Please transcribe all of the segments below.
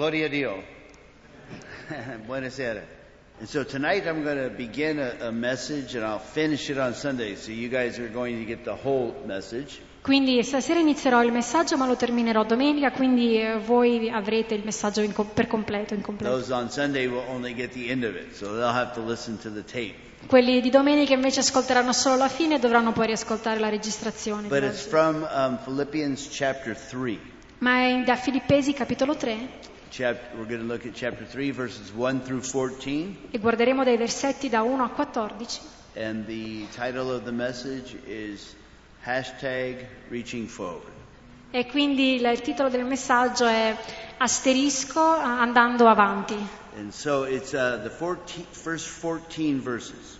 Gloria a Dio. Buonasera. And so tonight I'm going to begin a, a message and I'll finish it on Sunday. So you guys are going to get the whole message. Quindi stasera inizierò il messaggio ma lo terminerò domenica, quindi eh, voi avrete il messaggio in co- per completo, in completo. Those on Sunday will only get the end of it, so they'll have to listen to the tape. Quelli di domenica invece ascolteranno solo la fine e dovranno poi riascoltare la registrazione. But it's from um, Philippians chapter 3. Ma è da Filippesi capitolo 3 Chap- we're going to look at chapter 3, verses 1 through 14. e guarderemo dai versetti da 1 a 14. And the title of the message is hashtag reaching forward. E quindi il titolo del messaggio è Asterisco andando avanti. And so it's uh, the 14, first 14 verses.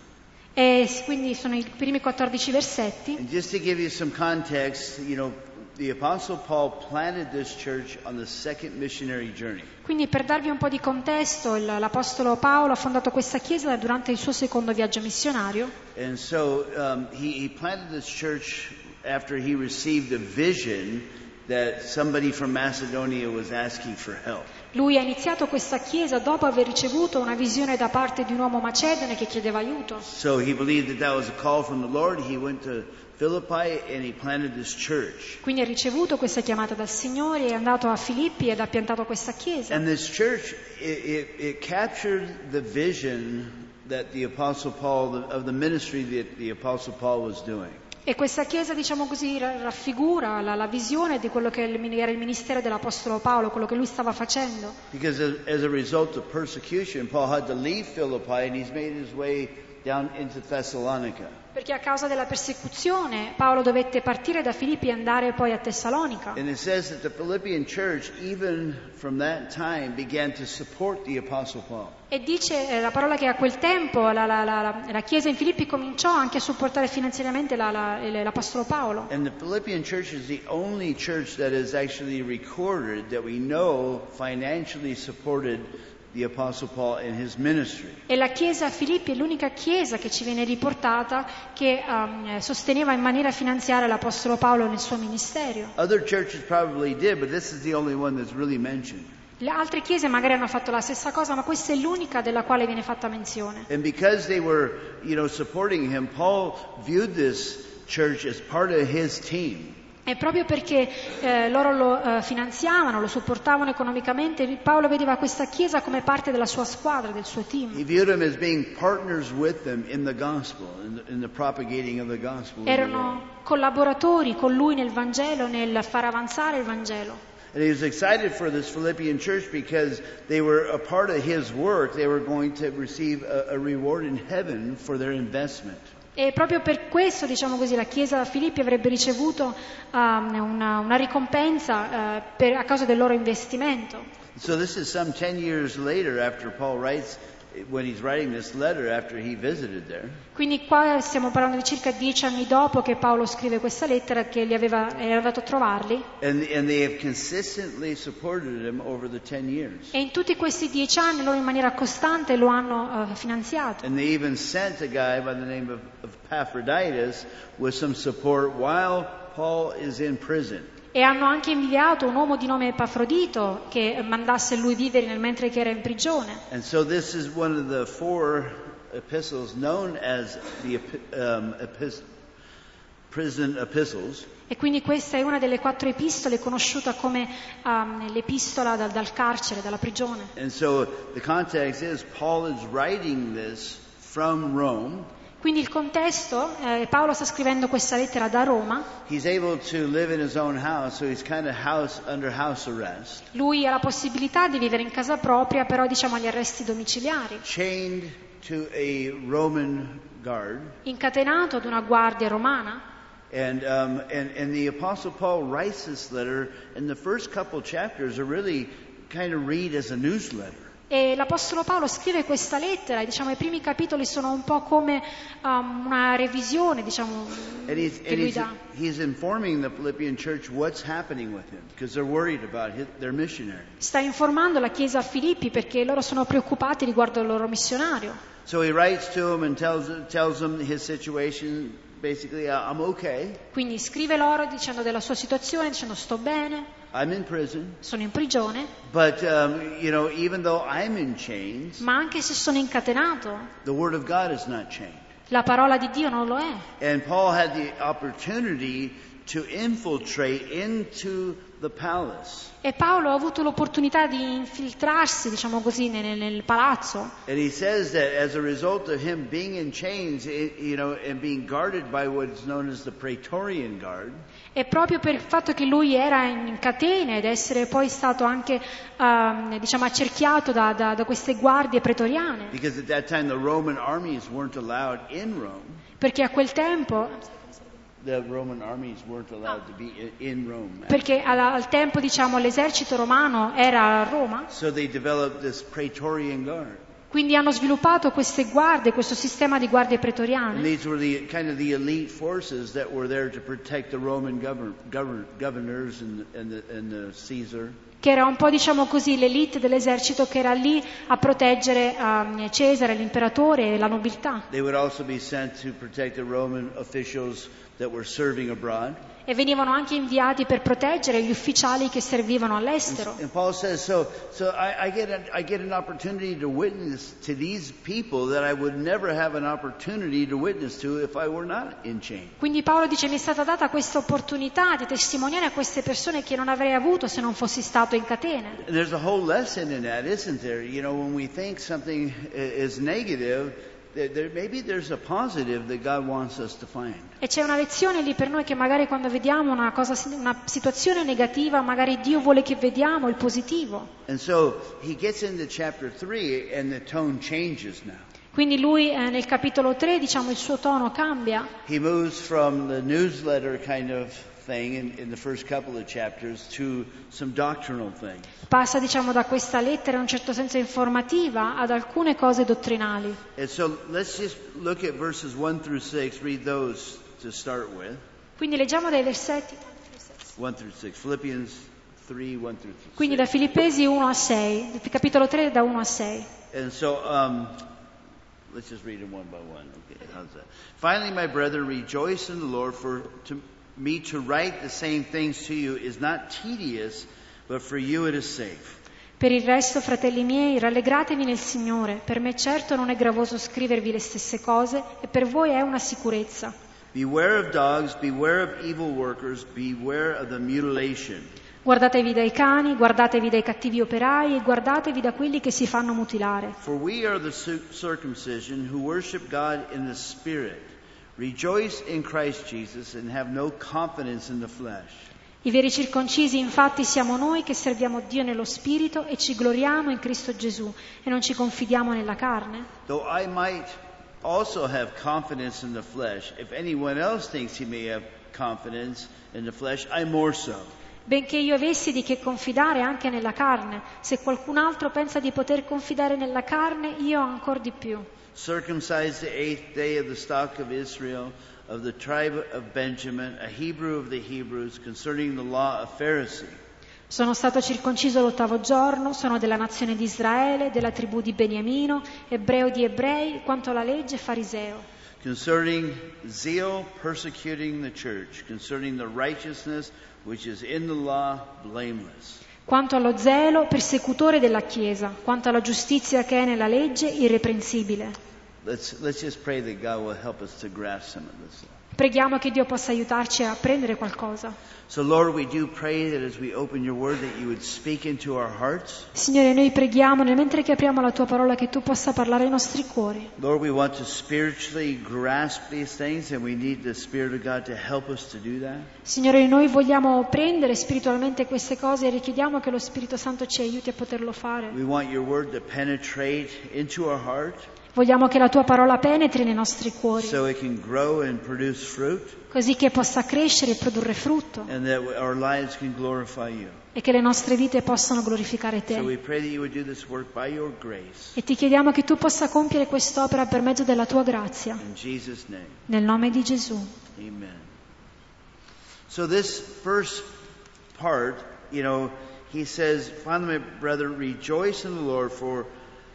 E quindi sono i primi 14 versetti. And just to give you some context, you know, the Apostle Paul planted this church on the second missionary journey. Quindi per darvi un po' di contesto, l'Apostolo Paolo ha fondato questa chiesa durante il suo secondo viaggio missionario And so um, he, he planted this church after he received a vision that somebody from Macedonia was asking for help. Lui ha iniziato questa chiesa dopo aver ricevuto una visione da parte di un uomo macedone che chiedeva aiuto. So he believed that that was a call from the Lord. He went to Philippi and he planted this church. Quindi ha ricevuto questa chiamata dal Signore, è andato a Filippi ed ha piantato questa chiesa. And this church, it, it, it captured the vision that the Apostle Paul, of the ministry that the Apostle Paul was doing. E questa chiesa, diciamo così, ra- raffigura la, la visione di quello che era il ministero dell'Apostolo Paolo, quello che lui stava facendo. Because as, as a result of persecution, Paul had to leave Philippi and he's made his way down into Thessalonica. Perché a causa della persecuzione Paolo dovette partire da Filippi e andare poi a Tessalonica. And it says that the Philippian church, even from that time, began to support the Apostle Paul. E dice eh, la parola che a quel tempo la, la- la- la- la chiesa in Filippi cominciò anche a supportare finanziariamente la- la- il- l'Apostolo Paolo. And the Philippian church is the only church that is actually recorded that we know financially supported the Apostle Paul in his ministry. E la chiesa a Filippi è l'unica chiesa che ci viene riportata che ehm, sosteneva in maniera finanziaria l'Apostolo Paolo nel suo ministero. Other churches probably did, but this is the only one that's really mentioned. Le altre chiese magari hanno fatto la stessa cosa, ma questa è l'unica della quale viene fatta menzione. And because they were, you know, supporting him, Paul viewed this church as part of his team. E proprio perché eh, loro lo eh, finanziavano, lo supportavano economicamente, Paolo vedeva questa chiesa come parte della sua squadra, del suo team. He viewed them as being partners with them in the gospel, in the, in the propagating of the gospel. in the world. Erano collaboratori con lui nel Vangelo, nel far avanzare il Vangelo. And he was excited for this Philippian church because they were a part of his work. They were going to receive a, a reward in heaven for their investment. E proprio per questo, diciamo così, la Chiesa da Filippi avrebbe ricevuto um, una, una ricompensa eh, per- a causa del loro investimento. So this is some 10 years later writes, when he's writing this letter after he visited there. Quindi qua stiamo parlando di circa dieci anni dopo che Paolo scrive questa lettera che aveva, era andato a trovarli. And, and they have consistently supported him over the 10 years. E in tutti questi dieci anni loro in maniera costante lo hanno eh, finanziato. And they even sent a guy by the name of, of Epaphroditus with some support while Paul is in prison. E hanno anche inviato un uomo di nome Epafrodito che mandasse lui vivere nel mentre che era in prigione. And so this is one of the four epistles known as the um, epis- prison epistles. E quindi questa è una delle quattro epistole conosciuta come um, l'epistola dal, dal carcere, dalla prigione. And so the context is Paul is writing this from Rome. Quindi il contesto, eh, Paolo sta scrivendo questa lettera da Roma, house, so kind of house house lui ha la possibilità di vivere in casa propria, però diciamo agli arresti domiciliari, chained to a Roman guard. incatenato ad una guardia romana. And, um, and, and the Apostle Paul writes this letter, and the first couple chapters are really kind of read as a newsletter. E l'Apostolo Paolo scrive questa lettera e diciamo i primi capitoli sono un po' come um, una revisione, diciamo, And he's, che lui dà. him. Sta informando la Chiesa a Filippi perché loro sono preoccupati riguardo il loro missionario. So he writes to them and tells, tells them his situation. Basically, "I- I'm okay. Quindi scrive loro dicendo della sua situazione, dicendo sto bene. I'm in prison, sono in prigione, but um, you know, even though I'm in chains, ma anche se sono incatenato, the Word of God is not chained. la parola di Dio non lo è. And Paul had the opportunity to infiltrate into. E Paolo ha avuto l'opportunità di infiltrarsi, diciamo così, nel, nel palazzo. And he says that as a result of him being in chains, it, you know, and being guarded by what's known as the Praetorian Guard, E proprio per il fatto che lui era in catene ed essere poi stato anche, ehm, diciamo, accerchiato da, da- da queste guardie pretoriane, because at that time the Roman armies weren't allowed in Rome. perché a quel tempo, perché al, al tempo, diciamo, l'esercito romano era a Roma, So they developed this Praetorian Guard. quindi hanno sviluppato queste guardie, questo sistema di guardie pretoriane. these were the kind of the elite forces that were there to protect the Roman govern, govern, governors and, and, the, and the Caesar. che era un po' diciamo così l'elite dell'esercito che era lì a proteggere ehm, Cesare, l'imperatore e la nobiltà. They would also be sent to protect the Roman officials that were serving abroad. E venivano anche inviati per proteggere gli ufficiali che servivano all'estero. And Paul says, so, so I, I, get a, I get an opportunity to witness to these people that I would never have an opportunity to witness to if I were not in chains. Quindi Paolo dice mi è stata data questa opportunità di testimoniare a queste persone che non avrei avuto se non fossi stato in catene. And there's a whole lesson in that, isn't there? You know, when we think something is negative, E c'è una lezione lì per noi che magari quando vediamo una, cosa, una situazione negativa, magari Dio vuole che vediamo il positivo. And so he gets into chapter 3 and the tone changes now. Quindi lui eh, nel capitolo 3, diciamo, il suo tono cambia. He moves from the newsletter kind of thing in, in the first couple of chapters to some doctrinal things. Passa, diciamo, da questa lettera in un certo senso informativa ad alcune cose dottrinali. And so let's just look at verses 1 through 6, read those to start with. Quindi leggiamo dai versetti. 1 through 6. Philippians 3, 1 through 6. Quindi da Filippesi 1 a 6, capitolo 3 da 1 a 6. And so, um, let's just read them one by one. Okay, how's that? Finally, my brother, rejoice in the Lord, for to me to write the same things to you is not tedious, but for you it is safe. Per il resto, fratelli miei, rallegratevi nel Signore. Per me certo non è gravoso scrivervi le stesse cose e per voi è una sicurezza. Beware of dogs, beware of evil workers, beware of the mutilation. Guardatevi dai cani, guardatevi dai cattivi operai e guardatevi da quelli che si fanno mutilare. For we are the cir- circumcision who worship God in the Spirit, rejoice in Christ Jesus, and have no confidence in the flesh. I veri circoncisi infatti siamo noi che serviamo Dio nello Spirito e ci gloriamo in Cristo Gesù e non ci confidiamo nella carne. Though I might also have confidence in the flesh, if anyone else thinks he may have confidence in the flesh, I more so. Benché io avessi di che confidare anche nella carne, se qualcun altro pensa di poter confidare nella carne, io ancor di più. Circumcised the eighth day of the stock of Israel, of the tribe of Benjamin, a Hebrew of the Hebrews, concerning the law of Pharisee. Sono stato circonciso l'ottavo giorno, sono della nazione di Israele, della tribù di Beniamino, ebreo di ebrei, quanto alla legge fariseo. Concerning zeal, persecuting the church, concerning the righteousness which is in the law, blameless. Quanto allo zelo, persecutore della Chiesa, quanto alla giustizia che è nella legge, irreprensibile. Let's, let's just pray that God will help us to grasp some of this. Preghiamo che Dio possa aiutarci a prendere qualcosa. So, Lord, we do pray that as we open your word, that you would speak into our hearts. Signore, noi preghiamo nel mentre che apriamo la tua parola che tu possa parlare ai nostri cuori. Lord, we want to spiritually grasp these things, and we need the Spirit of God to help us to do that. Signore, noi vogliamo prendere spiritualmente queste cose e richiediamo che lo Spirito Santo ci aiuti a poterlo fare. We want your word to penetrate into our heart Vogliamo che la tua parola penetri nei nostri cuori, so it can grow and produce fruit, così che possa crescere e produrre frutto and that our lives can glorify you. e che le nostre vite possano glorificare So te. we pray that you would do this work by your grace. E ti chiediamo che tu possa compiere quest'opera per mezzo della tua grazia, In Jesus' name, nel nome di Gesù. amen. So this first part, you know, he says, Finally, my brother, rejoice in the Lord, for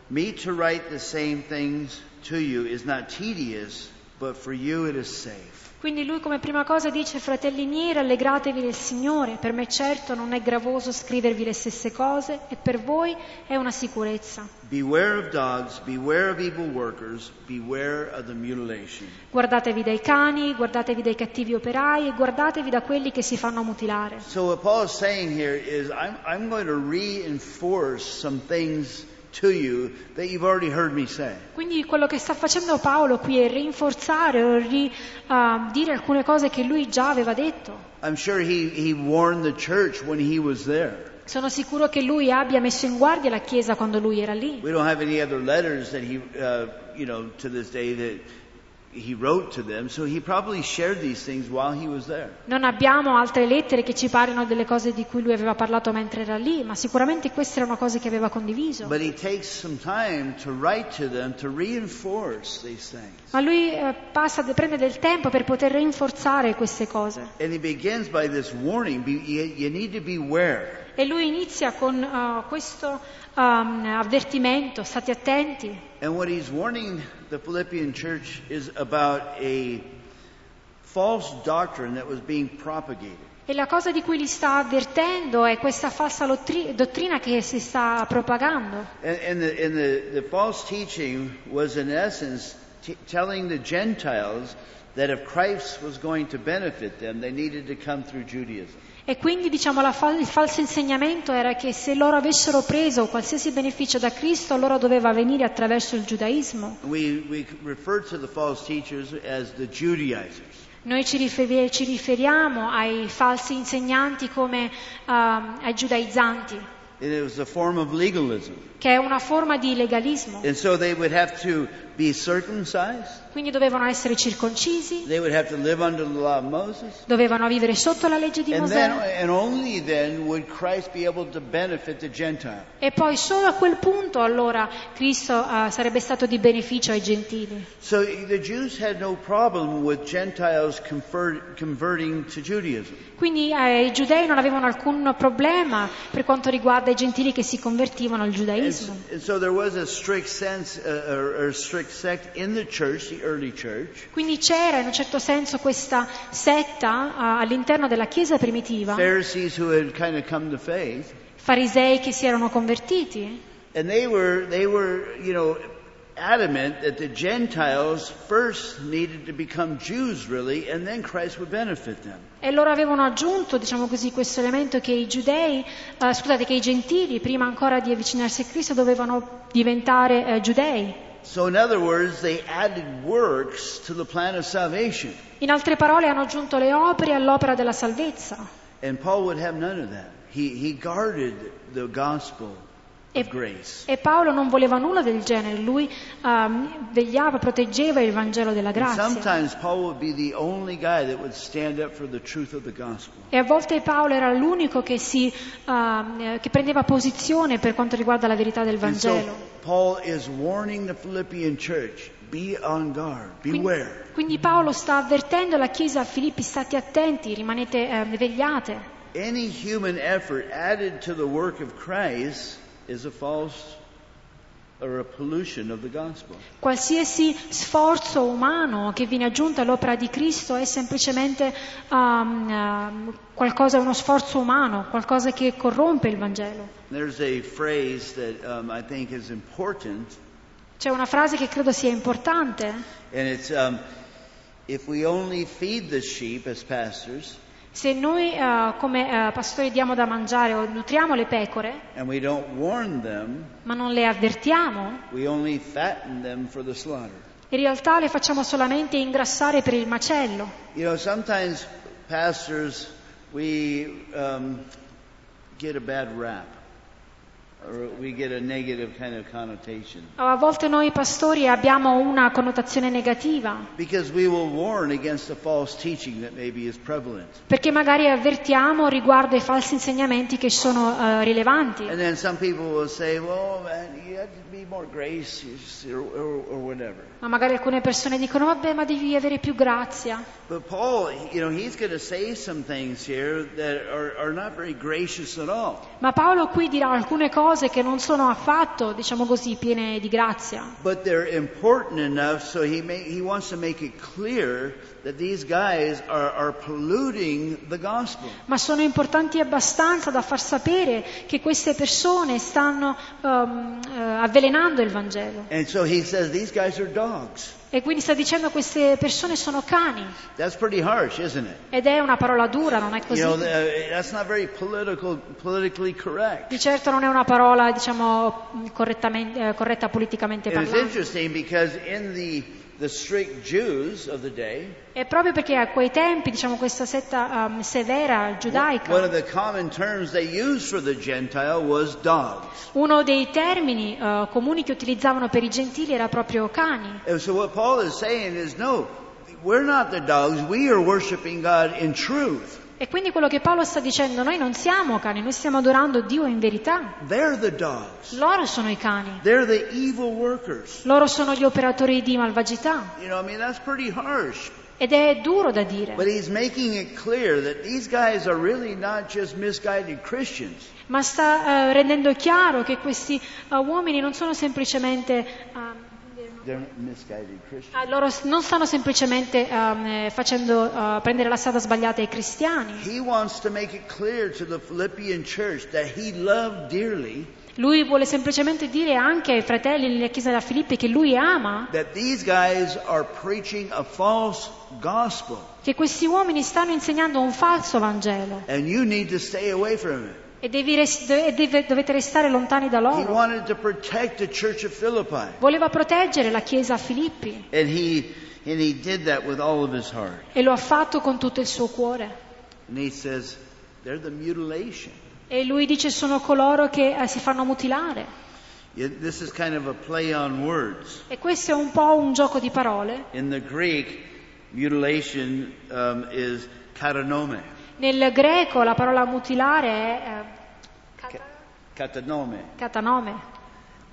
me to write the same things to you is not tedious, but for you it is safe. Quindi lui come prima cosa dice, fratelli miei, rallegratevi nel Signore, per me certo non è gravoso scrivervi le stesse cose e per voi è una sicurezza. Beware of dogs, beware of evil workers, beware of the mutilation. Guardatevi dai cani, guardatevi dai cattivi operai e guardatevi da quelli che si fanno mutilare. So what Paul is saying here is I'm, I'm going to reinforce some things to you that you've already heard me say. Quindi quello che sta facendo Paolo qui è rinforzare o ri- ah, dire alcune cose che lui già aveva detto. I'm sure he, he warned the church when he was there. Sono sicuro che lui abbia messo in guardia la Chiesa quando lui era lì. We don't have any other letters that he, uh, you know, to this day that them, so he probably shared these things while he was there. Non abbiamo altre lettere che ci parlino delle cose di cui lui aveva parlato mentre era lì, ma sicuramente queste erano cose che aveva condiviso. But he takes some time to write to them to reinforce these things. Ma lui eh, passa, prende del tempo per poter rinforzare queste cose. And he begins by this warning be, you, you need to beware. E lui inizia con eh, questo um, avvertimento, state attenti. And what he's warning the Philippian church is about a false doctrine that was being propagated. E la cosa di cui li sta avvertendo è questa falsa dottrina che si sta propagando. And, and, the, and the, the false teaching was, in essence, t- telling the Gentiles that if Christ was going to benefit them, they needed to come through Judaism. E quindi diciamo fal- il falso insegnamento era che se loro avessero preso qualsiasi beneficio da Cristo, loro doveva venire attraverso il giudaismo. We, we. Noi ci, rifer- ci riferiamo ai falsi insegnanti come um, ai giudaizzanti, it was a form of legalism. Che è una forma di legalismo. And so they would have to be circumcised. Quindi dovevano essere circoncisi, They would have to live under the law of Moses. dovevano vivere sotto la legge di And then, Mosè. and only then would Christ be able to benefit the Gentile. E poi solo a quel punto allora Cristo eh, sarebbe stato di beneficio ai gentili. So the Jews had no problem with Gentiles convert, converting to Judaism. Quindi eh, i giudei non avevano alcun problema per quanto riguarda i gentili che si convertivano al And, uh, church. Quindi c'era in un certo senso questa setta all'interno della Chiesa primitiva, farisei che si erano convertiti. And they were, they were, you know, adamant that the Gentiles first needed to become Jews, really, and then Christ would benefit them. e loro avevano aggiunto, diciamo così, questo elemento che i giudei, eh, scusate, che i gentili, prima ancora di avvicinarsi a Cristo, dovevano diventare eh, giudei. So, in other words, they added works to the plan of salvation. In altre parole hanno aggiunto le opere all'opera della salvezza. And Paul would have none of that. He, he guarded the gospel E, e Paolo non voleva nulla del genere, lui ehm, vegliava, proteggeva il Vangelo della grazia. E a volte Paolo era l'unico che, si, eh, che prendeva posizione per quanto riguarda la verità del so Vangelo. Philippian church be guard, Quindi, quindi Paolo sta avvertendo la Chiesa a Filippi, state attenti, rimanete eh, vegliate. Any human effort added to the work of Christ is a false or a pollution of the gospel. Qualsiasi sforzo umano che viene aggiunto all'opera di Cristo è semplicemente ehm, ehm, qualcosa, uno sforzo umano, qualcosa che corrompe il Vangelo. There's a phrase that um, I think is important, C'è una frase che credo sia importante, and it's um, if we only feed the sheep as pastors se noi eh, come eh, pastori diamo da mangiare o nutriamo le pecore, them, ma non le avvertiamo, in realtà le facciamo solamente ingrassare per il macello. You know, sometimes pastors we um, get a bad rap, a negative kind of connotation A volte noi pastori abbiamo una connotazione negativa, because we will warn against the false teaching that maybe is prevalent. perché magari avvertiamo riguardo ai falsi insegnamenti che sono eh, rilevanti. And then some people will say, "Well, man, gracious, or, or, or whatever." Ma magari alcune persone dicono, vabbè, ma devi avere più grazia. But Paul, you know, he's going to say some things here that are, are not very gracious at all. Ma Paolo qui dirà alcune cose cose che non sono affatto, diciamo così, piene di grazia. But they're important enough so he, may, he wants to make it clear that these guys are, are polluting the gospel. Ma sono importanti abbastanza da far sapere che queste persone stanno ehm, eh, avvelenando il Vangelo. And so he says these guys are dogs. E quindi sta dicendo che queste persone sono cani. That's pretty harsh, isn't it? Ed è una parola dura, non è You così? know, th- that's not very political, politically correct. Di certo non è una parola, diciamo, eh, corretta politicamente It is parlando. interesting because in the, the strict Jews of the day, E proprio perché a quei tempi, diciamo, questa setta ehm, severa one of giudaica, the common terms they used for the Gentile was dogs. uno dei termini eh, comuni che utilizzavano per i gentili era proprio cani. And so what Paul is saying is, no, we're not the dogs. We are worshiping God in truth. E quindi quello che Paolo sta dicendo, noi non siamo cani, noi stiamo adorando Dio in verità. They're the dogs. Loro sono i cani, loro sono gli operatori di malvagità. You know, I mean. Ed è duro da dire, But he's making it clear that these guys are really ma sta eh, rendendo chiaro che questi eh, uomini non sono semplicemente... Christians. Ah, loro non stanno semplicemente eh, facendo eh, prendere la strada sbagliata ai cristiani. He wants to make it clear to the Philippian church that he loved dearly Lui vuole semplicemente dire anche ai fratelli nella chiesa da Filippi che lui ama, che questi uomini stanno insegnando un falso Vangelo and you need to stay away from it. E, res- deve- dovete restare lontani da He loro. wanted to protect the church of Philippi Voleva proteggere la chiesa a Filippi and he and he did that with all of his heart. e lo ha fatto con tutto il suo cuore. And he says they're the mutilation. E lui dice sono coloro che eh, si fanno mutilare. Yeah, This is kind of a play on words. E questo è un po' un gioco di parole. In the Greek, mutilation um, is katanome. Nel greco la parola mutilare è eh, Katanome. katanome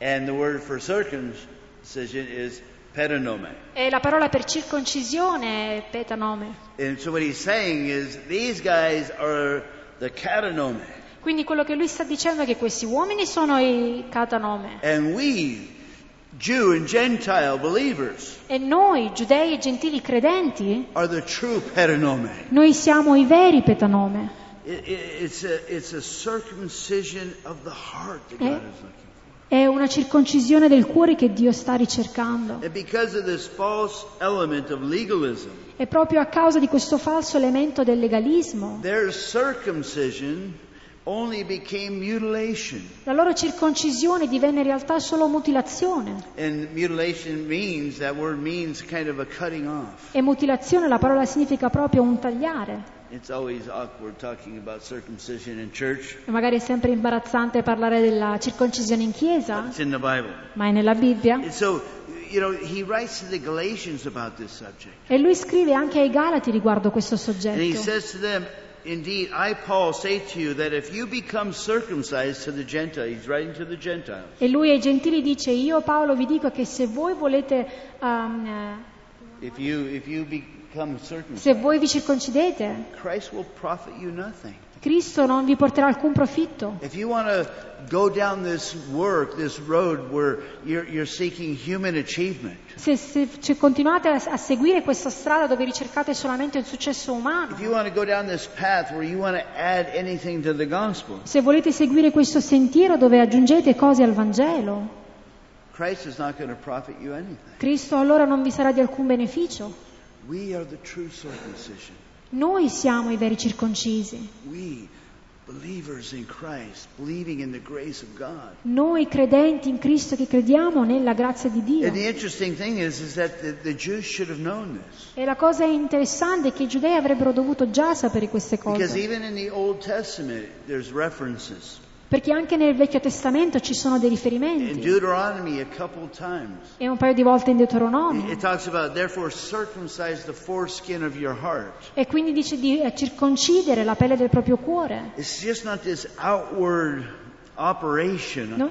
And the word for circumcision is petanome. e la parola per circoncisione è petanome. And so what he's saying is these guys are the katanome. Quindi quello che lui sta dicendo è che questi uomini sono i katanome And we, Jew and Gentile believers, e noi, giudei e gentili credenti, are the true petanome. noi siamo i veri petanome. Eh? È una circoncisione del cuore che Dio sta ricercando. E proprio a causa di questo falso elemento del legalismo, la loro circoncisione divenne in realtà solo mutilazione. E mutilazione, la parola significa proprio un tagliare. It's always awkward talking about circumcision in church. E magari è sempre imbarazzante parlare della circoncisione in chiesa, It's in the Bible. ma è nella Bibbia. And so, you know, he writes to the Galatians about this subject. E lui scrive anche ai Galati riguardo questo And he soggetto. says to them, Indeed, I, Paul, say to you that if you become circumcised to the Gentile, he's writing to the Gentiles, E lui ai gentili dice, io Paolo vi dico che se voi volete, um, eh, if you, if you circumcised, se voi vi circoncidete. Cristo non vi porterà alcun profitto. This work, this you're, you're Se, se- se continuate a, a seguire questa strada dove ricercate solamente il successo umano, gospel, se volete seguire questo sentiero dove aggiungete cose al Vangelo. Cristo allora non vi sarà di alcun beneficio. We are the true circumcision. Noi siamo i veri circoncisi. We, believers in Christ, believing in the grace of God. Noi credenti in Cristo che crediamo nella grazia di Dio. And the interesting thing is, is that the, the Jews should have known this. E la cosa interessante è che i giudei avrebbero dovuto già sapere queste Because cose. even in the Old Testament, there's references. Perché anche nel Vecchio Testamento ci sono dei In riferimenti. Deuteronomy, a couple times, E un paio di volte in Deuteronomio. it talks about, therefore, circumcise the foreskin of your heart. E quindi dice di eh, circoncidere la pelle del proprio cuore. It's just not this outward operation. No-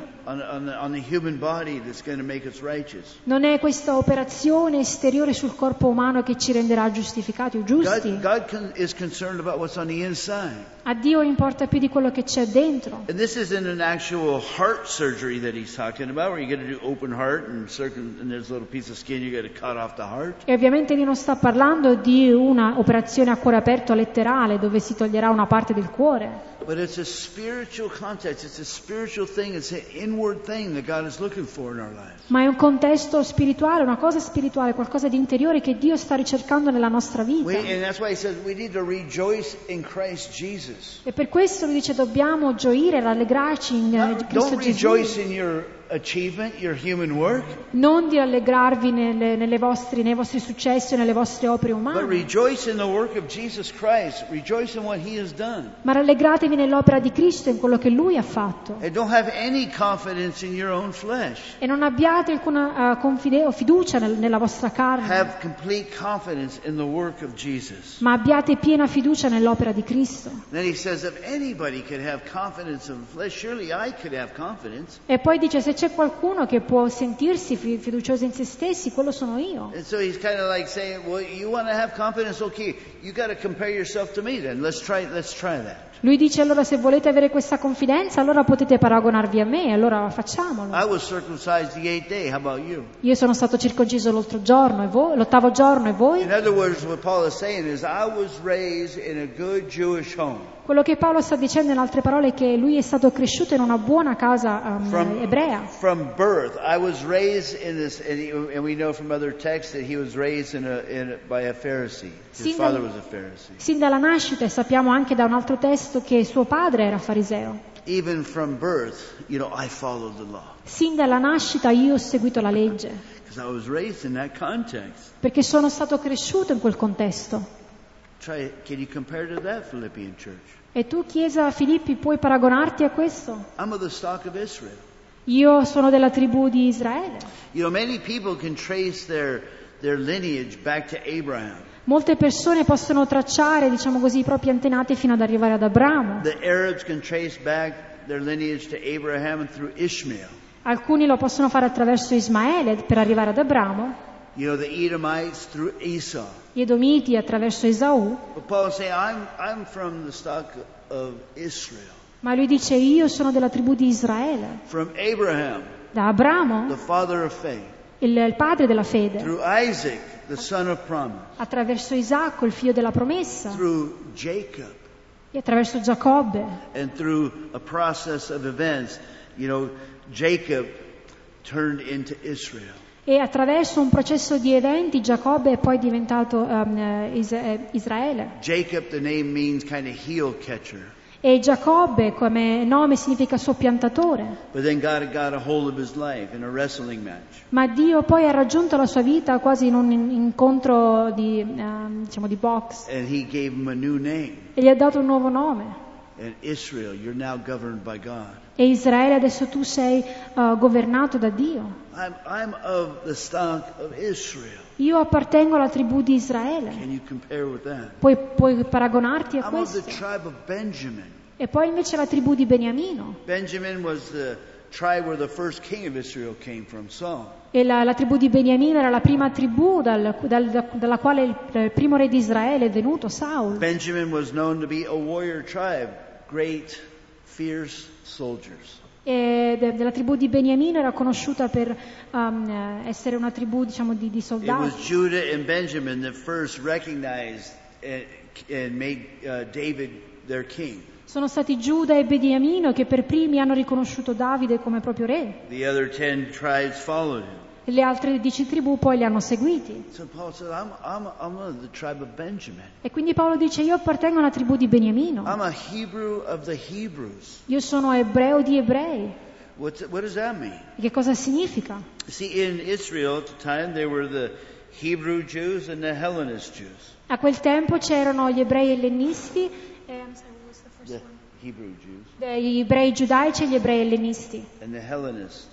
Non è questa operazione esteriore sul corpo umano che ci renderà giustificati o giusti. God, God con, is concerned about what's on the inside. A Dio importa più di quello che c'è dentro. And this isn't an actual heart surgery that he's talking about, where you got to do open heart and, circum, and there's a little piece of skin you got to cut off the heart. E ovviamente lui non sta parlando di una operazione a cuore aperto letterale dove si toglierà una parte del cuore. But it's a spiritual context. It's a spiritual thing. It's an Ma è un contesto spirituale, una cosa spirituale, qualcosa di interiore che Dio sta ricercando nella nostra vita. E per questo lui dice dobbiamo gioire, rallegrarci in eh, Cristo Gesù. Achievement, your human work, Non di rallegrarvi nelle- nelle vostri- nei vostri successi o nelle vostre opere but umane, rejoice in the work of Jesus Christ. Rejoice in what he has done. ma rallegratevi nell'opera di Cristo e in quello che lui ha fatto. And don't have any confidence in your own flesh. E non abbiate alcuna eh, confide- o fiducia nel- nella vostra carne, Have complete confidence in the work of Jesus. ma abbiate piena fiducia nell'opera di Cristo. Then he says, if anybody could have confidence in the flesh, surely I could have confidence. E poi dice se c'è qualcuno che può sentirsi fi- fiducioso in se stessi, quello sono io. And so he's kind of like saying, well, you want to have confidence? Okay, you got to compare yourself to me then. Let's try, let's try that. Lui dice allora se volete avere questa confidenza allora potete paragonarvi a me, allora facciamolo. I was circumcised the eighth day. How about you? Io sono stato circonciso l'altro giorno e voi, l'ottavo giorno e voi? In other words, what Paul is saying is, I was raised in a good Jewish home. Quello che Paolo sta dicendo in altre parole è che lui è stato cresciuto in una buona casa um, From, ebrea. from birth, I was raised in this, and, he, and we know from other texts that he was raised in a, in a, by a Pharisee. His Sin father was a Pharisee. Sin dalla nascita e sappiamo anche da un altro testo che suo padre era fariseo. Even from birth, you know, I followed the law Sin dalla nascita io ho seguito la legge, because I was raised in that context. perché sono stato cresciuto in quel contesto. Try, can you compare to that, Philippian church? E tu, Chiesa Filippi, puoi paragonarti a questo? I'm of the stock of Israel. Io sono della tribù di Israele. You know, their, their. Molte persone possono tracciare, diciamo così, i propri antenati fino ad arrivare ad Abramo. The Arabs can trace back their lineage to Abraham through Ishmael. Alcuni lo possono fare attraverso Ismaele per arrivare ad Abramo, You know, the Edomites through Esau. Gli Edomiti attraverso Esaù, ma lui dice io sono della tribù di Israele, From Abraham, da Abramo, the father of faith. il, padre della fede, Through Isaac, the son of promise. attraverso Isacco, il figlio della promessa, e attraverso Giacobbe. And through a process of events, you know, Jacob turned into Israel. E attraverso un processo di eventi Giacobbe è poi diventato eh, Is- eh, Israele. Jacob, the name means kind of heel catcher. E Giacobbe come nome significa soppiantatore. Ma Dio poi ha raggiunto la sua vita quasi in un in- incontro di, ehm, diciamo, di box e gli ha dato un nuovo nome. And Israel, you're now governed by God. E Israele adesso tu sei eh, governato da Dio. I'm, I'm of the stock of Israel. Io appartengo alla tribù di Israele. Can you compare with that? Puoi, puoi paragonarti a I'm of the questo. tribe of Benjamin. E poi invece la tribù di Beniamino. Benjamin was the tribe where the first king of Israel came from, Saul. E la, la tribù di Beniamino era la prima tribù dal- dal- da- dalla quale il, il primo re di Israele è venuto, Saul. Benjamin was known to be a warrior tribe, great, fierce soldiers. E de- della tribù di Beniamino era conosciuta per um, essere una tribù diciamo, di, di It was soldati. Judah and Benjamin that first recognized and, and made uh, David their king. Sono stati Giuda e Beniamino che per primi hanno riconosciuto Davide come proprio re. The other ten tribes followed him. Le altre dieci tribù poi li hanno seguiti. So said, I'm, I'm, I'm. E quindi Paolo dice io appartengo alla tribù di Beniamino. I'm a Hebrew of the Hebrews. Io sono ebreo di ebrei. What? E che cosa significa? See, in Israel at the time, there were the Hebrew Jews and the Hellenist Jews. A quel tempo c'erano gli ebrei ellenisti, what Jews Eh, gli ebrei giudaici e gli ebrei ellenisti. and the Hellenists.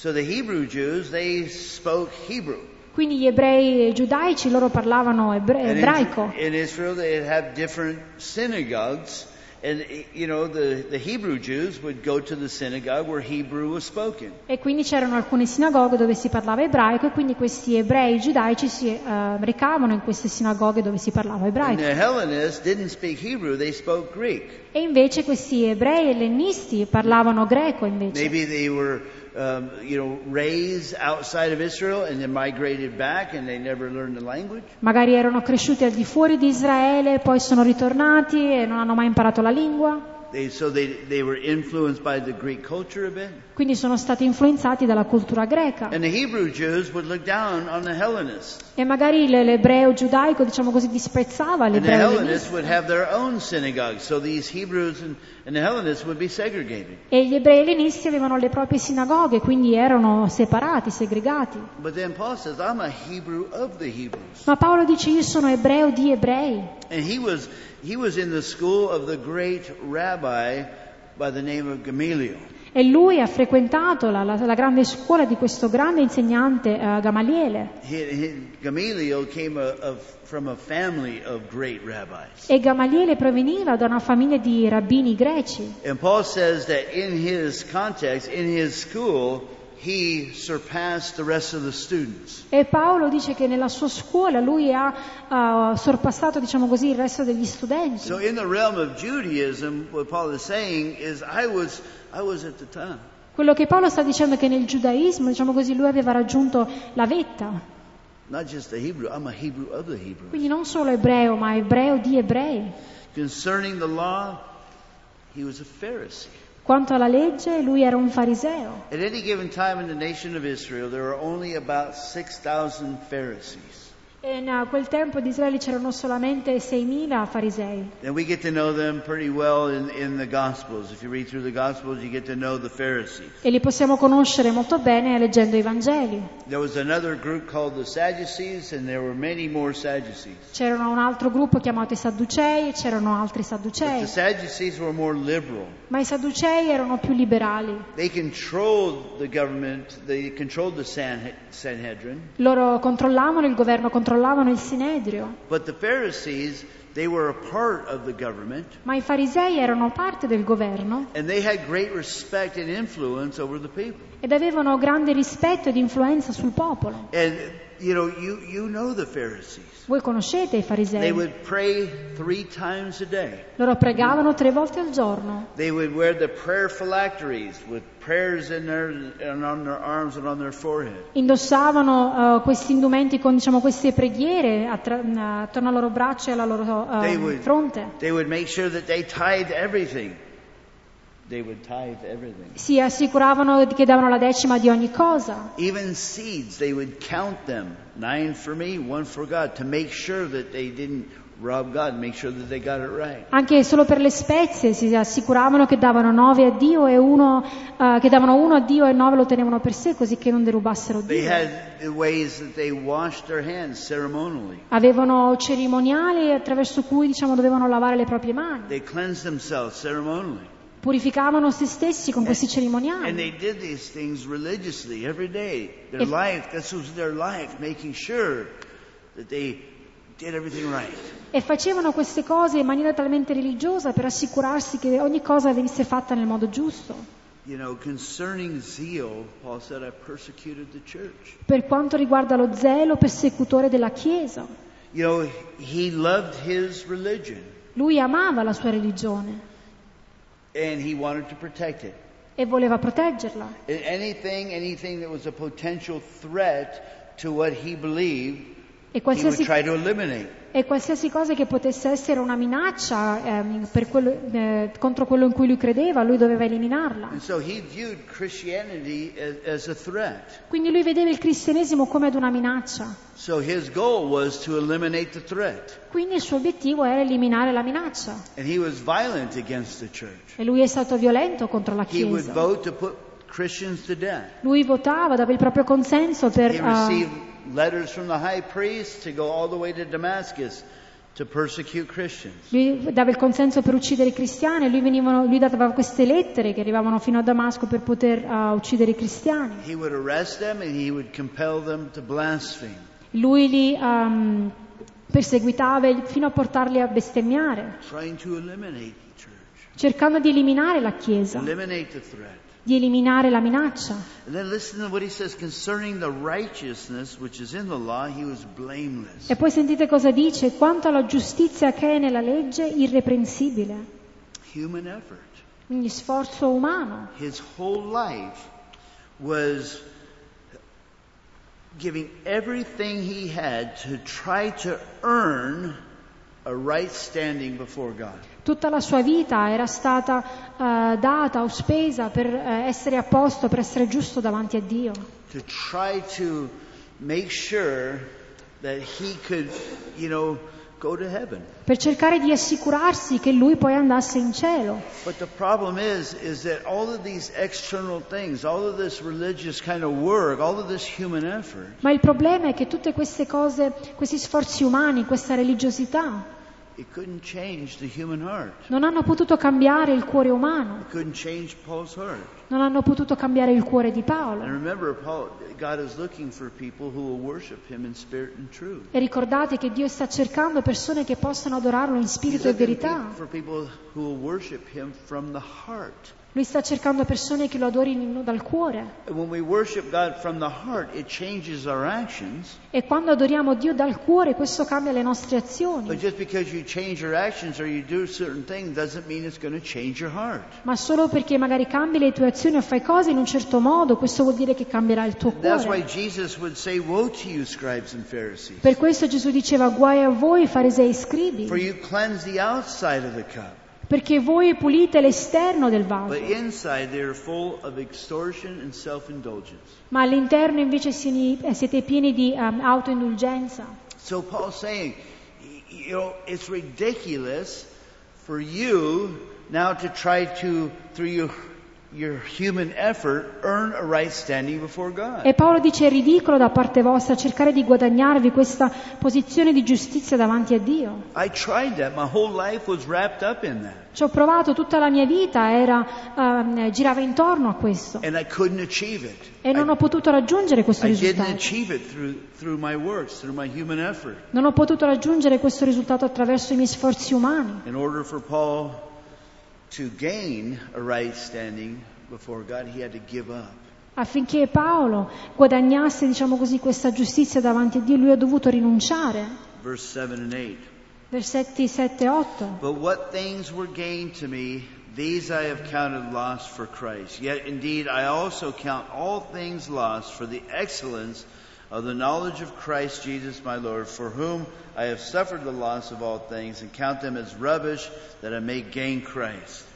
So the Hebrew Jews, they spoke Hebrew. Quindi gli ebrei giudaici loro parlavano ebre- And ebraico. in, in Israel, they have different synagogues, And, eh, you know, the, the Hebrew Jews would go to the synagogue where Hebrew was spoken. E quindi c'erano alcune sinagoghe dove si parlava ebraico e quindi questi ebrei giudaici si eh, recavano in queste sinagoghe dove si parlava And ebraico. the Hellenists didn't speak Hebrew, they spoke Greek. E invece questi ebrei ellenisti parlavano greco invece. Maybe they were, um, you know, raised outside of Israel and then migrated back and they never learned the language. Magari erano cresciuti al di fuori di Israele, poi sono ritornati e non hanno mai imparato la lingua. They, so they, they were influenced by the Greek culture a bit. Quindi sono stati influenzati dalla cultura greca. And the Hebrew Jews would look down on the Hellenists. E magari l'ebreo giudaico, diciamo così, disprezzava And the l'ebreo Hellenists ellenista. would have their own synagogues. So these Hebrews and, and the Hellenists would be segregated. E gli ebrei ellenisti avevano le proprie sinagoghe, quindi erano separati, segregati. But then Paul says, I'm a Hebrew of the Hebrews. Ma Paolo dice io sono ebreo di ebrei. And he was, he was in the school of the great rabbi by the name of Gamaliel. E lui ha frequentato la, la- la grande scuola di questo grande insegnante eh, Gamaliele. He, he, Gamaliel came a, of, from a family of great rabbis. E Gamaliele proveniva da una famiglia di rabbini greci. And Paul says that in his context, in his school, he surpassed the rest of the students. E Paolo dice che nella sua scuola lui ha eh, sorpassato, diciamo così, il resto degli studenti. So in the realm of Judaism, what Paul is saying is, I was, I was at the top. Quello che Paolo sta dicendo è che nel giudaismo, diciamo così, lui aveva raggiunto la vetta. Not just a Hebrew, I'm a Hebrew of the Hebrews. Quindi non solo ebreo, ma ebreo di ebrei. Concerning the law, he was a Pharisee. Quanto alla legge, lui era un fariseo. At any given time in the nation of Israel, there were only about 6,000 Pharisees. E in uh, quel tempo di Israele c'erano solamente 6.000 farisei. And we get to know them pretty well in, in the Gospels. If you read through the Gospels, you get to know the Pharisees. E li possiamo conoscere molto bene leggendo i Vangeli. There was another group called the Sadducees, and there were many more Sadducees. C'era un altro gruppo chiamato i Sadducei e c'erano altri But Sadducei. the Sadducees were more liberal. Ma i Sadducei erano più liberali. They controlled the government, they controlled the San- Sanhedrin. Loro controllavano il governo, controllavano il Sinedrio. But the Pharisees, they were a part of the government, Ma i farisei erano parte del governo and they had great respect and influence over the people. ed avevano grande rispetto ed influenza sul popolo. And, you know, you, you know the Pharisees. Voi conoscete i They farisei? would pray three times a day. Loro pregavano tre volte al giorno. They would wear the prayer phylacteries with prayers in their, and on their arms and on their forehead. Indossavano eh, questi indumenti con diciamo, queste preghiere attra- mh, attorno al loro braccio e alla loro eh, They would- fronte. They would make sure that they tithe everything. They would tithe everything. Si assicuravano che davano la decima di ogni cosa. Even seeds, they would count them. Nine for me, one for God, to make sure that they didn't rob God, make sure that they got it right. Anche solo per le spezie si assicuravano che davano nove a Dio e uno, eh, che davano uno a Dio e nove lo tenevano per sé così che non derubassero They Dio. had the ways that they washed their hands ceremonially. Avevano cerimoniali attraverso cui diciamo, dovevano lavare le proprie mani. They cleansed themselves ceremonially. Purificavano se stessi con questi And cerimoniali. they did these things religiously every day. Their If- life, this was their life, making sure that they did everything right. E facevano queste cose in maniera talmente religiosa per assicurarsi che ogni cosa venisse fatta nel modo giusto. You know, concerning zeal, Paul said, I persecuted the church. Per quanto riguarda lo zelo persecutore della Chiesa, You know, he loved his religion lui amava la sua religione and he wanted to protect it. e voleva proteggerla. And anything, anything that was a potential threat to what he believed, E qualsiasi, e qualsiasi cosa che potesse essere una minaccia per quello- eh, contro quello in cui lui credeva, lui doveva eliminarla. So as, as. Quindi lui vedeva il cristianesimo come ad una minaccia. So his goal was to eliminate the threat. Quindi il suo obiettivo era eliminare la minaccia. And he was violent against the church. E lui è stato violento contro la Chiesa. Lui votava, dava il proprio consenso per... Eh, received letters from the high priest to go all the way to Damascus to persecute Christians. lui dava il consenso per uccidere i cristiani e lui, venivano- lui dava queste lettere che arrivavano fino a Damasco per poter eh, uccidere i cristiani. He would arrest them and he would compel them to blaspheme. Lui li ehm, perseguitava fino a portarli a bestemmiare, cercando di eliminare la Chiesa, eliminate the threat. Di eliminare la minaccia. E poi sentite cosa dice, quanto alla giustizia che è nella legge, irreprensibile. Quindi sforzo umano. His whole life was giving everything he had to try to earn Tutta la sua vita era stata eh, data o spesa per eh, essere a posto, per essere giusto davanti a Dio, To try to make sure that he could, you know, go to heaven. per cercare di assicurarsi che lui poi andasse in cielo. But the problem is, is that all of these external things, all of this religious kind of work, all of this human effort, Ma il problema è che tutte queste cose, questi sforzi umani, questa religiosità, it couldn't change the human heart. non hanno potuto cambiare il cuore umano, It couldn't change Paul's heart. non hanno potuto cambiare il cuore di And Paolo. remember, Paul, God is looking for people who will worship Him in spirit and truth. E ricordate che Dio sta cercando persone che possano adorarlo in spirito e verità. For. Lui sta cercando persone che lo adorino dal cuore. Heart. E quando adoriamo Dio dal cuore, questo cambia le nostre azioni. Ma solo perché magari cambi le tue azioni o fai cose in un certo modo, questo vuol dire che cambierà il tuo cuore. Say, you, Per questo Gesù diceva guai a voi farisei e for scribi, you cleanse the outside of the cup, perché voi pulite l'esterno del vaso, ma all'interno invece eh, siete pieni di um, autoindulgenza. So Paul's saying, you know, it's ridiculous for you now to try to, through your, your human effort, earn a right standing before God. E Paolo dice è ridicolo da parte vostra cercare di guadagnarvi questa posizione di giustizia davanti a Dio. I tried that. My whole life was wrapped up in that. Ci ho provato tutta la mia vita, era, ehm, girava intorno a questo And I couldn't achieve it. e non ho potuto raggiungere questo I didn't risultato. achieve it through, through my works, through my human effort. Non ho potuto raggiungere questo risultato attraverso i miei sforzi umani. In order for Paul to gain a right standing before God, he had to give up. Affinché Paolo guadagnasse, diciamo così, questa giustizia davanti a Dio, lui ha dovuto rinunciare. Verse 7 and 8. Versetti 7 e 8. But what things were gained to me, these I have counted loss for Christ. Yet indeed I also count all things lost for the excellence of the knowledge of Christ Jesus my Lord, for whom I have suffered the loss of all things, and count them as rubbish that I may gain Christ.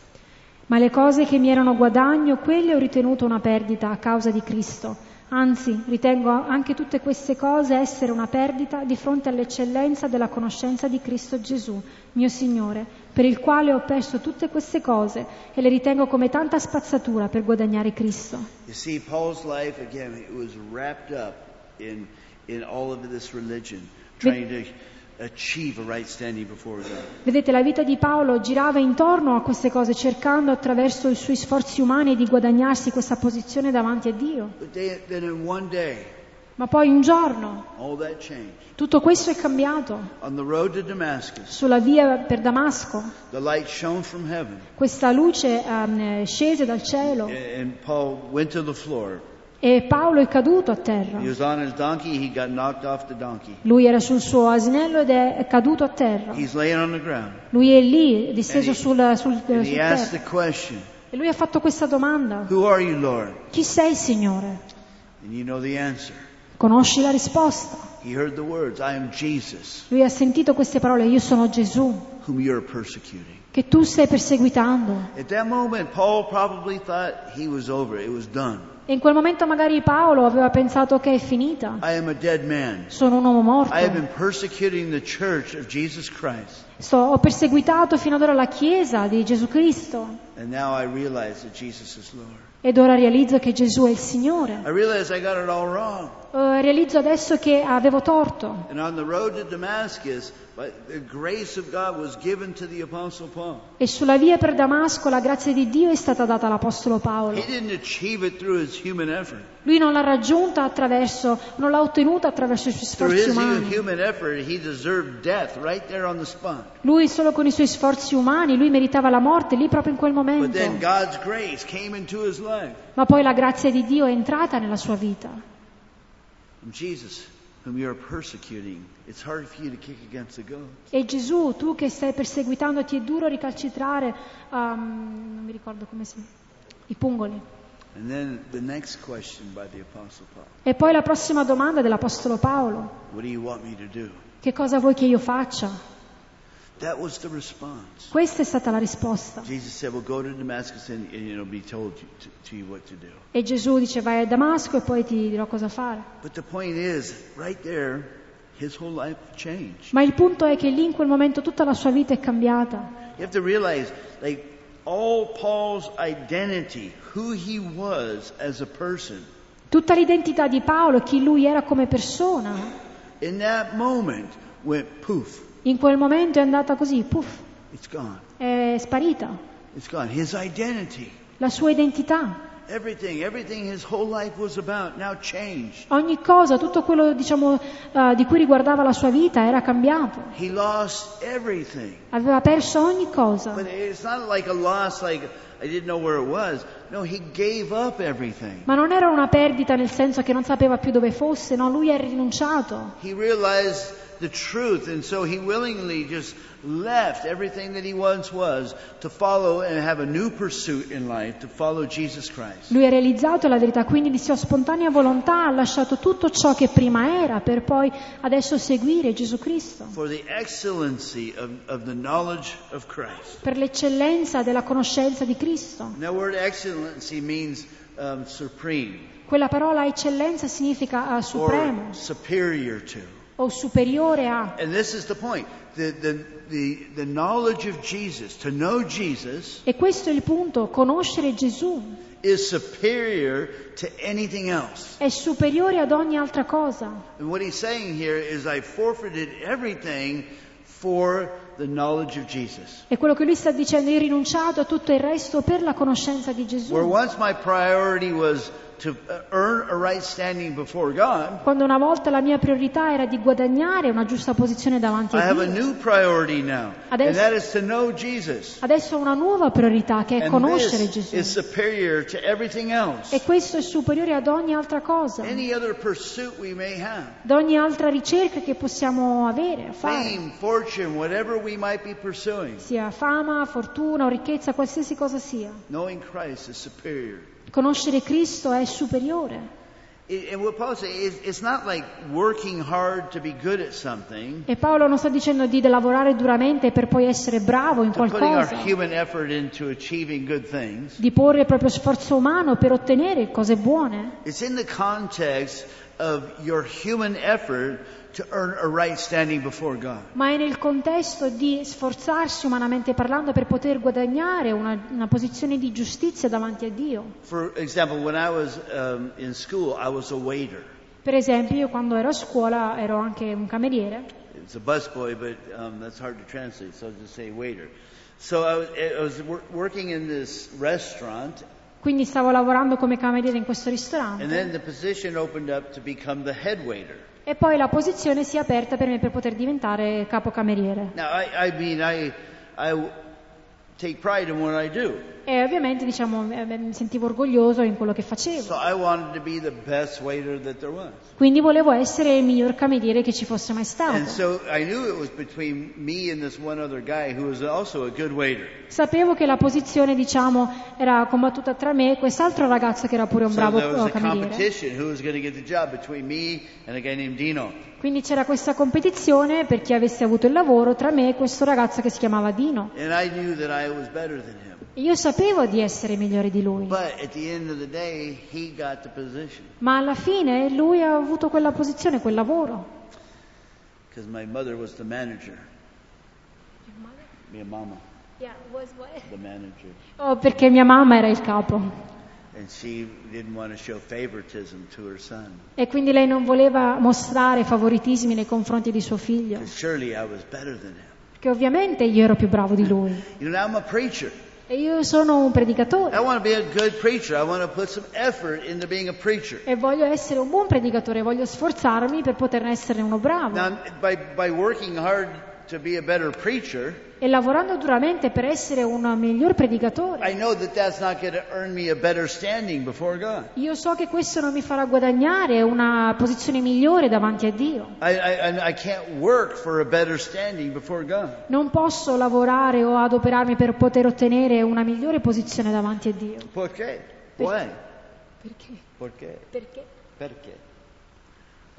Ma le cose che mi erano guadagno, quelle ho ritenuto una perdita a causa di Cristo. Anzi, ritengo anche tutte queste cose essere una perdita di fronte all'eccellenza della conoscenza di Cristo Gesù, mio Signore, per il quale ho perso tutte queste cose e le ritengo come tanta spazzatura per guadagnare Cristo. You see, Paul's life, again, it was wrapped up in, in all of this religion, trying to achieve a right standing before God. Vedete, la vita di Paolo girava intorno a queste cose, cercando attraverso i suoi sforzi umani di guadagnarsi questa posizione davanti a Dio. But they, then in one day, Ma poi un giorno all that changed. tutto questo è cambiato. On the road to Damascus, Sulla via per Damasco, the light shone from heaven, questa luce ehm, scese dal cielo and Paul went to the floor. E Paolo è caduto a terra. He was on his donkey, he got knocked off the donkey. Lui era sul suo asinello ed è caduto a terra. He's laying on the ground. Lui è lì, disteso And he- sul, sul, And sul he asked terra. the question, E lui ha fatto questa domanda. Who are you, Lord? Chi sei, Signore? And you know the answer. Conosci la risposta. He heard the words, I am Jesus, Lui ha sentito queste parole, io sono Gesù, whom you are persecuting. che tu stai perseguitando. At that moment, Paul probably thought he was over, it was done. E in quel momento magari Paolo aveva pensato che è finita. I am a dead man. Sono un uomo morto. I have been persecuting the church of Jesus Christ. Sto- ho perseguitato fino ad ora la Chiesa di Gesù Cristo And now I realize that Jesus is Lord. ed ora realizzo che Gesù è il Signore. I realize I got it all wrong. Eh, realizzo adesso che avevo torto. And on the road to Damascus, by the grace of God was given to the Apostle Paul. E sulla via per Damasco la grazia di Dio è stata data all'Apostolo Paolo. He didn't achieve it through his human effort. Lui non l'ha raggiunta attraverso, non l'ha ottenuta attraverso i suoi Through sforzi his umani. human effort, he deserved death right there on the spot. Lui solo con i suoi sforzi umani, lui meritava la morte lì proprio in quel But momento. then God's grace came into his life. Ma poi la grazia di Dio è entrata nella sua vita. Jesus, whom you're persecuting, it's hard for you to kick against the goat. E Gesù, tu che stai perseguitando, ti è duro ricalcitrare, um, non mi ricordo come si i pungoli. And then the next question by the Apostle Paul E poi la prossima domanda dell'Apostolo Paolo. What do you want me to do? Che cosa vuoi che io faccia? That was the response. Questa è stata la risposta. E Gesù dice vai a Damasco e poi ti dirò cosa fare. But the point is, right there, his whole life changed. Ma il punto è che lì in quel momento tutta la sua vita è cambiata. You have to realize, like, all Paul's identity, who he was as a person, Tutta l'identità di Paolo, chi lui era come persona, in that moment went poof. In quel momento è andata così, puff, It's gone. è sparita. It's gone. His identity, La sua identità, everything, everything his whole life was about, now changed. ogni cosa, tutto quello diciamo, eh, di cui riguardava la sua vita era cambiato. He lost everything. Aveva perso ogni cosa. But it's not like a loss, like I didn't know where it was. No, he gave up everything. Ma non era una perdita nel senso che non sapeva più dove fosse, no, lui ha rinunciato. He realized the truth, and so he willingly just left everything that he once was to follow and have a new pursuit in life to follow Jesus Christ. Lui ha realizzato la verità, quindi di sua spontanea volontà ha lasciato tutto ciò che prima era per poi adesso seguire Gesù Cristo. For the excellency of, of the knowledge of Christ. Per l'eccellenza della conoscenza di Cristo. And that word excellency means um, supreme Quella parola eccellenza significa or supremo superior to. O superiore a. And this is the point. The, the, the, the knowledge of Jesus, to know Jesus, E questo è il punto, conoscere Gesù is superior to anything else. è superiore ad ogni altra cosa. And what he's saying here is, I forfeited everything for the knowledge of Jesus. E quello che lui sta dicendo, io ho rinunciato a tutto il resto per la conoscenza di Where Gesù. once my priority was to earn a right standing before God, Quando una volta la mia priorità era di guadagnare una giusta posizione davanti I a have a Dio, new priority now, and Adesso- that is to know Jesus. adesso ho una nuova priorità che è And conoscere this Gesù. is superior to everything else. E questo è superiore ad ogni altra cosa, Any other pursuit we may have. ad ogni altra ricerca che possiamo avere, fare. Fame, fortune, whatever we might be pursuing. Sia fama, fortuna o ricchezza, qualsiasi cosa sia. Knowing Christ is superior. Conoscere Cristo è superiore. E Paolo non sta dicendo di lavorare duramente per poi essere bravo in qualcosa, di porre il proprio sforzo umano per ottenere cose buone. It's in the context of your human effort a right standing before God. ma è nel contesto di sforzarsi umanamente parlando per poter guadagnare una, una posizione di giustizia davanti a Dio. For example, when I was um, in school, I was a waiter. Per esempio, io quando ero a scuola ero anche un cameriere, It's a busboy, but um, that's hard to translate, so I'll just say waiter. So I was, I was wor- working in this restaurant, quindi stavo lavorando come cameriere in questo and ristorante e poi la posizione si è aperta per me per poter diventare capocameriere. Now, I, I mean, I, I take pride in what I do. E ovviamente diciamo, eh, mi sentivo orgoglioso in quello che facevo. So I wanted to be the best waiter that there was. Quindi volevo essere il miglior cameriere che ci fosse mai And stato. so I knew it was between me and this one other guy who was also a good waiter. Sapevo che la posizione, diciamo, era combattuta tra me e quest'altro ragazzo che era pure un So bravo there was a cameriere. competition who was going to get the job between me and a guy named Dino. Quindi c'era questa competizione per chi avesse avuto il lavoro tra me e questo ragazzo che si chiamava Dino. And I knew that I was Io sapevo di essere migliore di lui, But at the end of the day, he got the position ma alla fine lui ha avuto quella posizione, quel lavoro. because my mother was the manager. Mia mama, the manager. Oh, perché mia mamma era il capo. And she didn't want to show favoritism to her son. E quindi lei non voleva mostrare favoritismi nei confronti di suo figlio, surely I was better than him. Perché ovviamente io ero più bravo di lui. You know, I'm a preacher. E io sono un predicatore e voglio essere un buon predicatore, voglio sforzarmi per poter essere uno bravo. Now, by, by working hard to be a better preacher, E lavorando duramente per essere un miglior predicatore, io so che questo non mi farà guadagnare una posizione migliore davanti a Dio. I, I, I can't work for a better standing before God. Non posso lavorare o adoperarmi per poter ottenere una migliore posizione davanti a Dio. Perché? Perché? Perché? Perché? Perché?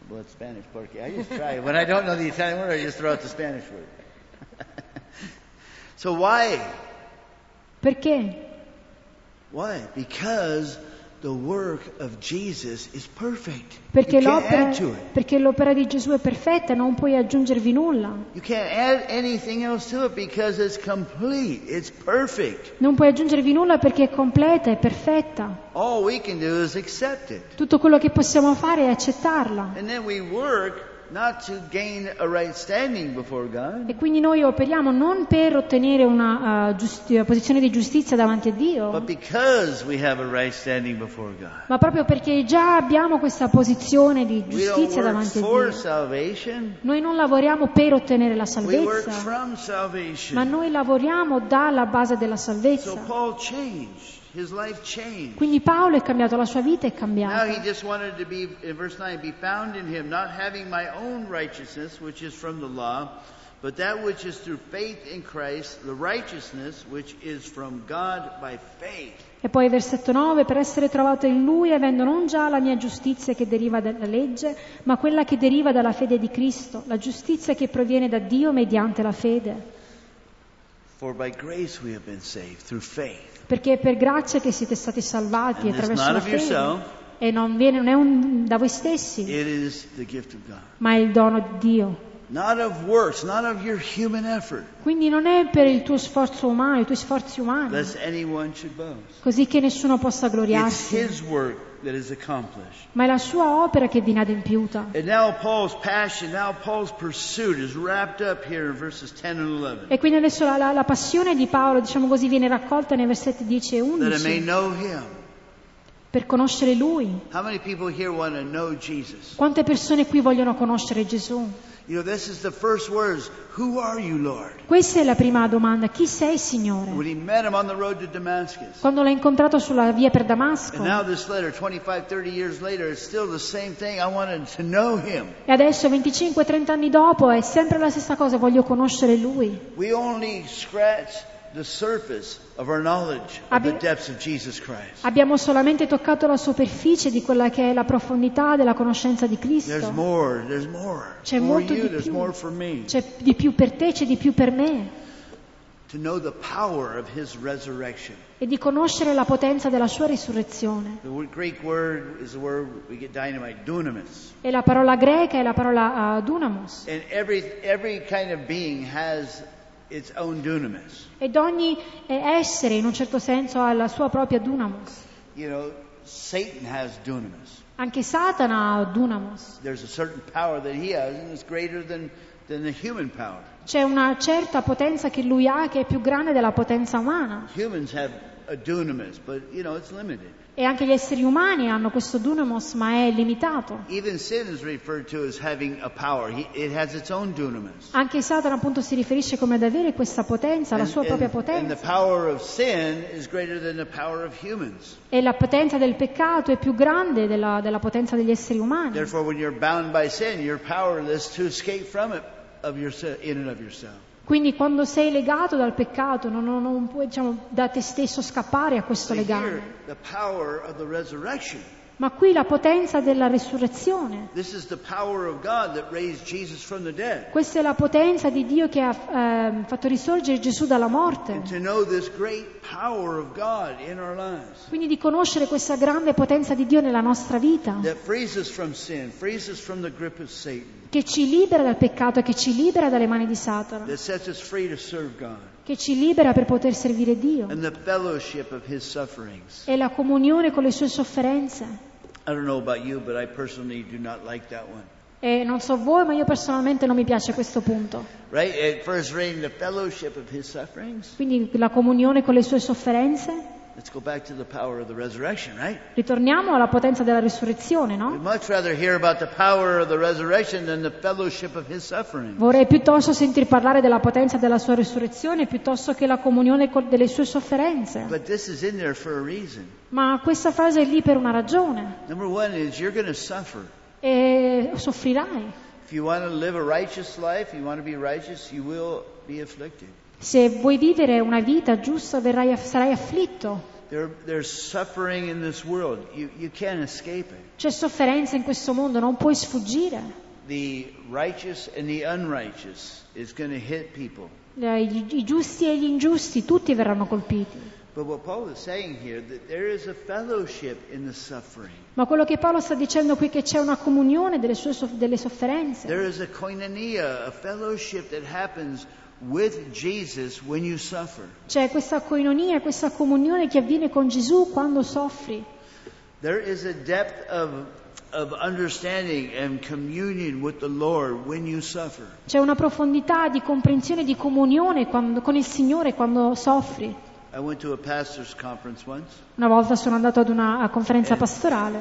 Well, it's Spanish, porky. I just try. When I don't know the Italian word, I just throw out the Spanish word. so why? Perché? Why? Because Perché l'opera, perché l'opera di Gesù è perfetta, non puoi aggiungervi nulla. Non puoi aggiungervi nulla perché è completa, è perfetta. Tutto quello che possiamo fare è accettarla. And then we work not to gain a right E quindi noi operiamo non per ottenere una uh, giusti- posizione di giustizia davanti a Dio, because we have a right ma proprio perché già abbiamo questa posizione di giustizia davanti a Dio. Noi non lavoriamo per ottenere la salvezza, ma noi lavoriamo dalla base della So salvezza. Paul Quindi Paolo è cambiato, la sua vita è cambiata. be, in verse 9, be found in him, law, but that which is through faith in Christ, the righteousness which is from God by faith. E poi versetto 9, per essere trovato in lui, avendo non già la mia giustizia che deriva dalla legge, ma quella che deriva dalla fede di Cristo, la giustizia che proviene da Dio mediante la fede. For by grace we have been saved, through faith. Perché è per grazia che siete stati salvati And attraverso la yourself, fede. E non, viene, non è un- da voi stessi, ma è il dono di Dio. Not of works, not of your human effort, Quindi non è per il tuo sforzo umano, i tuoi sforzi umani, lest anyone should boast. così che nessuno possa It's gloriarsi, His work that is accomplished. ma è la sua opera che viene adempiuta. And now Paul's passion, now Paul's pursuit is wrapped up here in verses 10 and 11. E quindi adesso la, la- la passione di Paolo, diciamo così, viene raccolta nei versetti 10 e That I may 11 know Him. per conoscere Lui. How many people here want to know Jesus? Quante persone qui vogliono conoscere Gesù? Questa è la prima domanda. Chi sei, Signore? When he met him on the road to Damascus. Quando l'ha incontrato sulla via per Damasco. And now this letter, 25, 30 years later, is still the same thing. I wanted to know him. E adesso, 25-30 anni dopo, è sempre la stessa cosa, voglio conoscere Lui. We only scratch the surface of our knowledge of Abbi- the depths of Jesus Christ. Abbiamo solamente toccato la superficie di quella che è la profondità della conoscenza di There's Cristo. more, there's more. C'è for molto you, di there's più. more for me. C'è di più per te, c'è di più per me. To know the power of his resurrection. E di conoscere la potenza della sua risurrezione. The Greek word is the word we get dynamite, dunamis. E la parola greca è la parola uh, dunamos. And every, every kind of being has. Ed ogni eh, essere, in un certo senso, ha la sua propria dunamos. You know, Satan has dunamis. Anche Satana ha dunamos. There's a certain power that he has, and it's greater than, than the human power. C'è una certa potenza che lui ha che è più grande della potenza umana. Humans have a dunamis, but, you know, it's limited. E anche gli esseri umani hanno questo dunamos, ma è limitato. Even sin is referred to as having a power. He, it has its own dunamis. Anche Satana appunto si riferisce come ad avere questa potenza, la And, sua propria and- and the potenza. power of sin is greater than the power of humans. E la potenza del peccato è più grande della, della potenza degli esseri umani. Therefore, when you're bound by sin, you're powerless to escape from it of yourself, in and of yourself. Quindi quando sei legato dal peccato non, non- non puoi diciamo, da te stesso scappare a questo legame. Ma qui la potenza della dead. Questa è la potenza di Dio che ha ehm, fatto risorgere Gesù dalla morte. Quindi di conoscere questa grande potenza di Dio nella nostra vita, sin, che ci libera dal peccato e che ci libera dalle mani di Satana, that sets us free to serve God, che ci libera per poter servire Dio and the fellowship of His sufferings. e la comunione con le sue sofferenze. I don't know about you, but I personally do not like that one. E non so voi, ma io personalmente non mi piace questo punto. Right? At first reading the fellowship of His sufferings. Quindi la comunione con le sue sofferenze. Let's go back to the power of the resurrection, right? Ritorniamo alla potenza della risurrezione, We'd no? much rather hear about the power of the resurrection than the fellowship of His suffering. Vorrei piuttosto sentir parlare della potenza della sua risurrezione piuttosto che la comunione delle sue sofferenze. But this is in there for a reason. Ma questa frase è lì per una ragione. Number one is you're going to suffer. E soffrirai. If you want to live a righteous life, you want to be righteous, you will be afflicted. Se vuoi vivere una vita giusta verrai, sarai afflitto. There, there's suffering in this world. You, you can't escape it. C'è sofferenza in questo mondo, non puoi sfuggire. The righteous and the unrighteous is going to hit people. I, I giusti e gli ingiusti, tutti verranno colpiti. Ma quello che Paolo sta dicendo qui è che c'è una comunione delle, sue delle sofferenze. There is a koinonia, a fellowship that happens C'è questa coinonia, questa comunione che avviene con Gesù quando soffri. There is a depth of, of understanding and communion with the Lord when you suffer. C'è una profondità di comprensione e di comunione quando- con il Signore quando soffri. I went to a pastor's conference once. Una volta sono andato ad una conferenza pastorale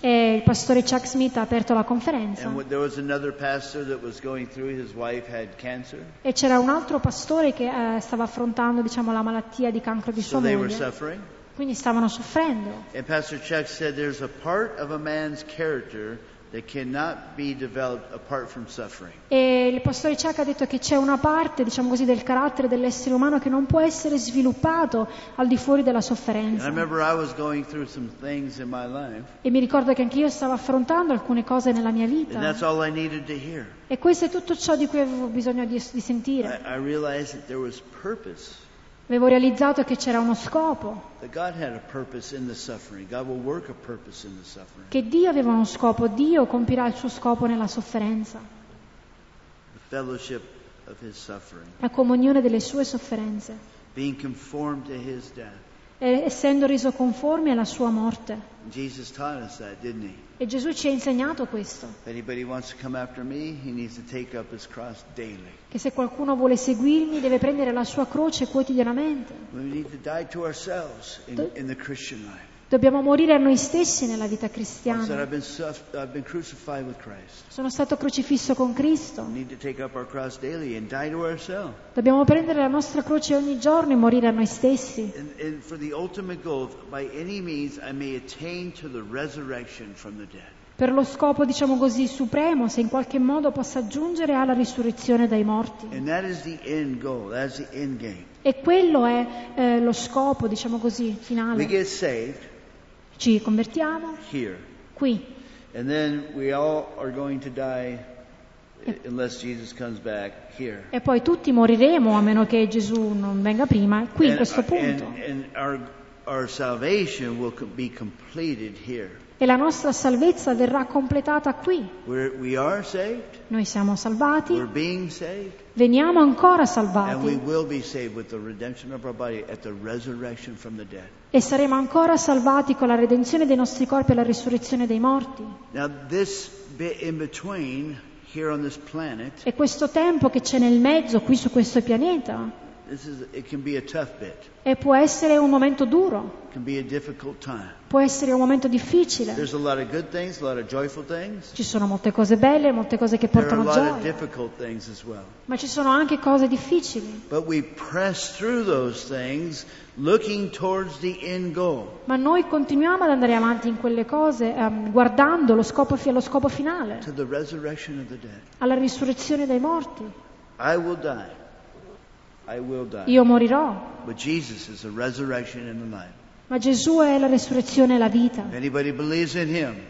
e il pastore Chuck Smith ha aperto la conferenza And what- there was another pastor that was going through, his wife had cancer. e c'era un altro pastore che eh, stava affrontando diciamo, la malattia di cancro di sua So they were moglie, suffering. quindi stavano soffrendo. And Pastor Chuck said there's a part of a man's character E il pastore Chuck ha detto che c'è una parte, diciamo così, del carattere dell'essere umano che non può essere sviluppato al di fuori della I sofferenza. remember I was going through some things in my life, E mi ricordo che anche io stavo affrontando alcune cose nella mia and vita. that's all I needed to hear. E questo è tutto ciò di cui avevo bisogno di, di I, sentire. I realized Avevo realizzato che c'era uno scopo, che Dio aveva uno scopo, Dio compirà il suo scopo nella sofferenza, la comunione delle sue sofferenze, being conformed to His death. essendo reso conformi alla sua morte. That? E Gesù ci ha insegnato questo, che se qualcuno vuole seguirmi deve prendere la sua croce quotidianamente. We need to die to ourselves in, in the Christian life. Dobbiamo morire a noi stessi nella vita cristiana. Sono stato crocifisso con Cristo. Dobbiamo prendere la nostra croce ogni giorno e morire a noi stessi. Per lo scopo, diciamo così, supremo, se in qualche modo possa giungere alla risurrezione dai morti. E quello è eh, lo scopo, diciamo così, finale. Ci convertiamo here. qui And then we all are going to die unless Jesus comes back here. e poi tutti moriremo a meno che Gesù non venga prima, qui in And- questo punto. And, and our, our salvation will be completed here. E la nostra salvezza verrà completata qui. Noi siamo salvati, veniamo ancora salvati. E saremo ancora salvati con la redenzione dei nostri corpi e la risurrezione dei morti. Now, this bit in between here on this planet, E questo tempo che c'è nel mezzo qui su questo pianeta is, it can be a tough bit. e può essere un momento duro, It can be a difficult time. può essere un momento difficile. There's a lot of good things, a lot of joyful things. Ci sono molte cose belle, molte cose che There are a portano lot of gioia, well. ma ci sono anche cose difficili. But we press through those things looking towards the end goal. Ma noi continuiamo ad andare avanti in quelle cose ehm, guardando lo scopo, lo scopo finale, to the resurrection of the dead. alla risurrezione dei morti. I will die. The life. ma Gesù è la risurrezione e la vita.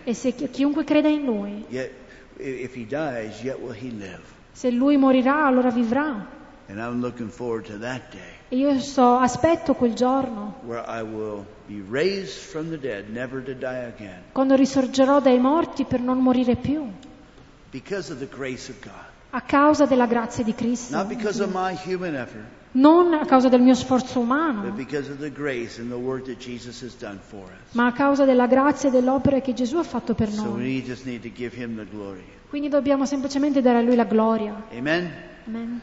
E se chi- chiunque creda in Lui, yet if he dies, yet will he live. se Lui morirà, allora vivrà. And I'm looking forward to that day E io so, aspetto quel giorno, where I will be raised from the dead, never to die again, quando risorgerò dai morti per non morire più, a causa della grazia di Cristo. Not because of my human effort, Non a causa del mio sforzo umano, ma a causa della grazia e dell'opera che Gesù ha fatto per noi. Quindi dobbiamo semplicemente dare a Lui la gloria. Amen. Amen.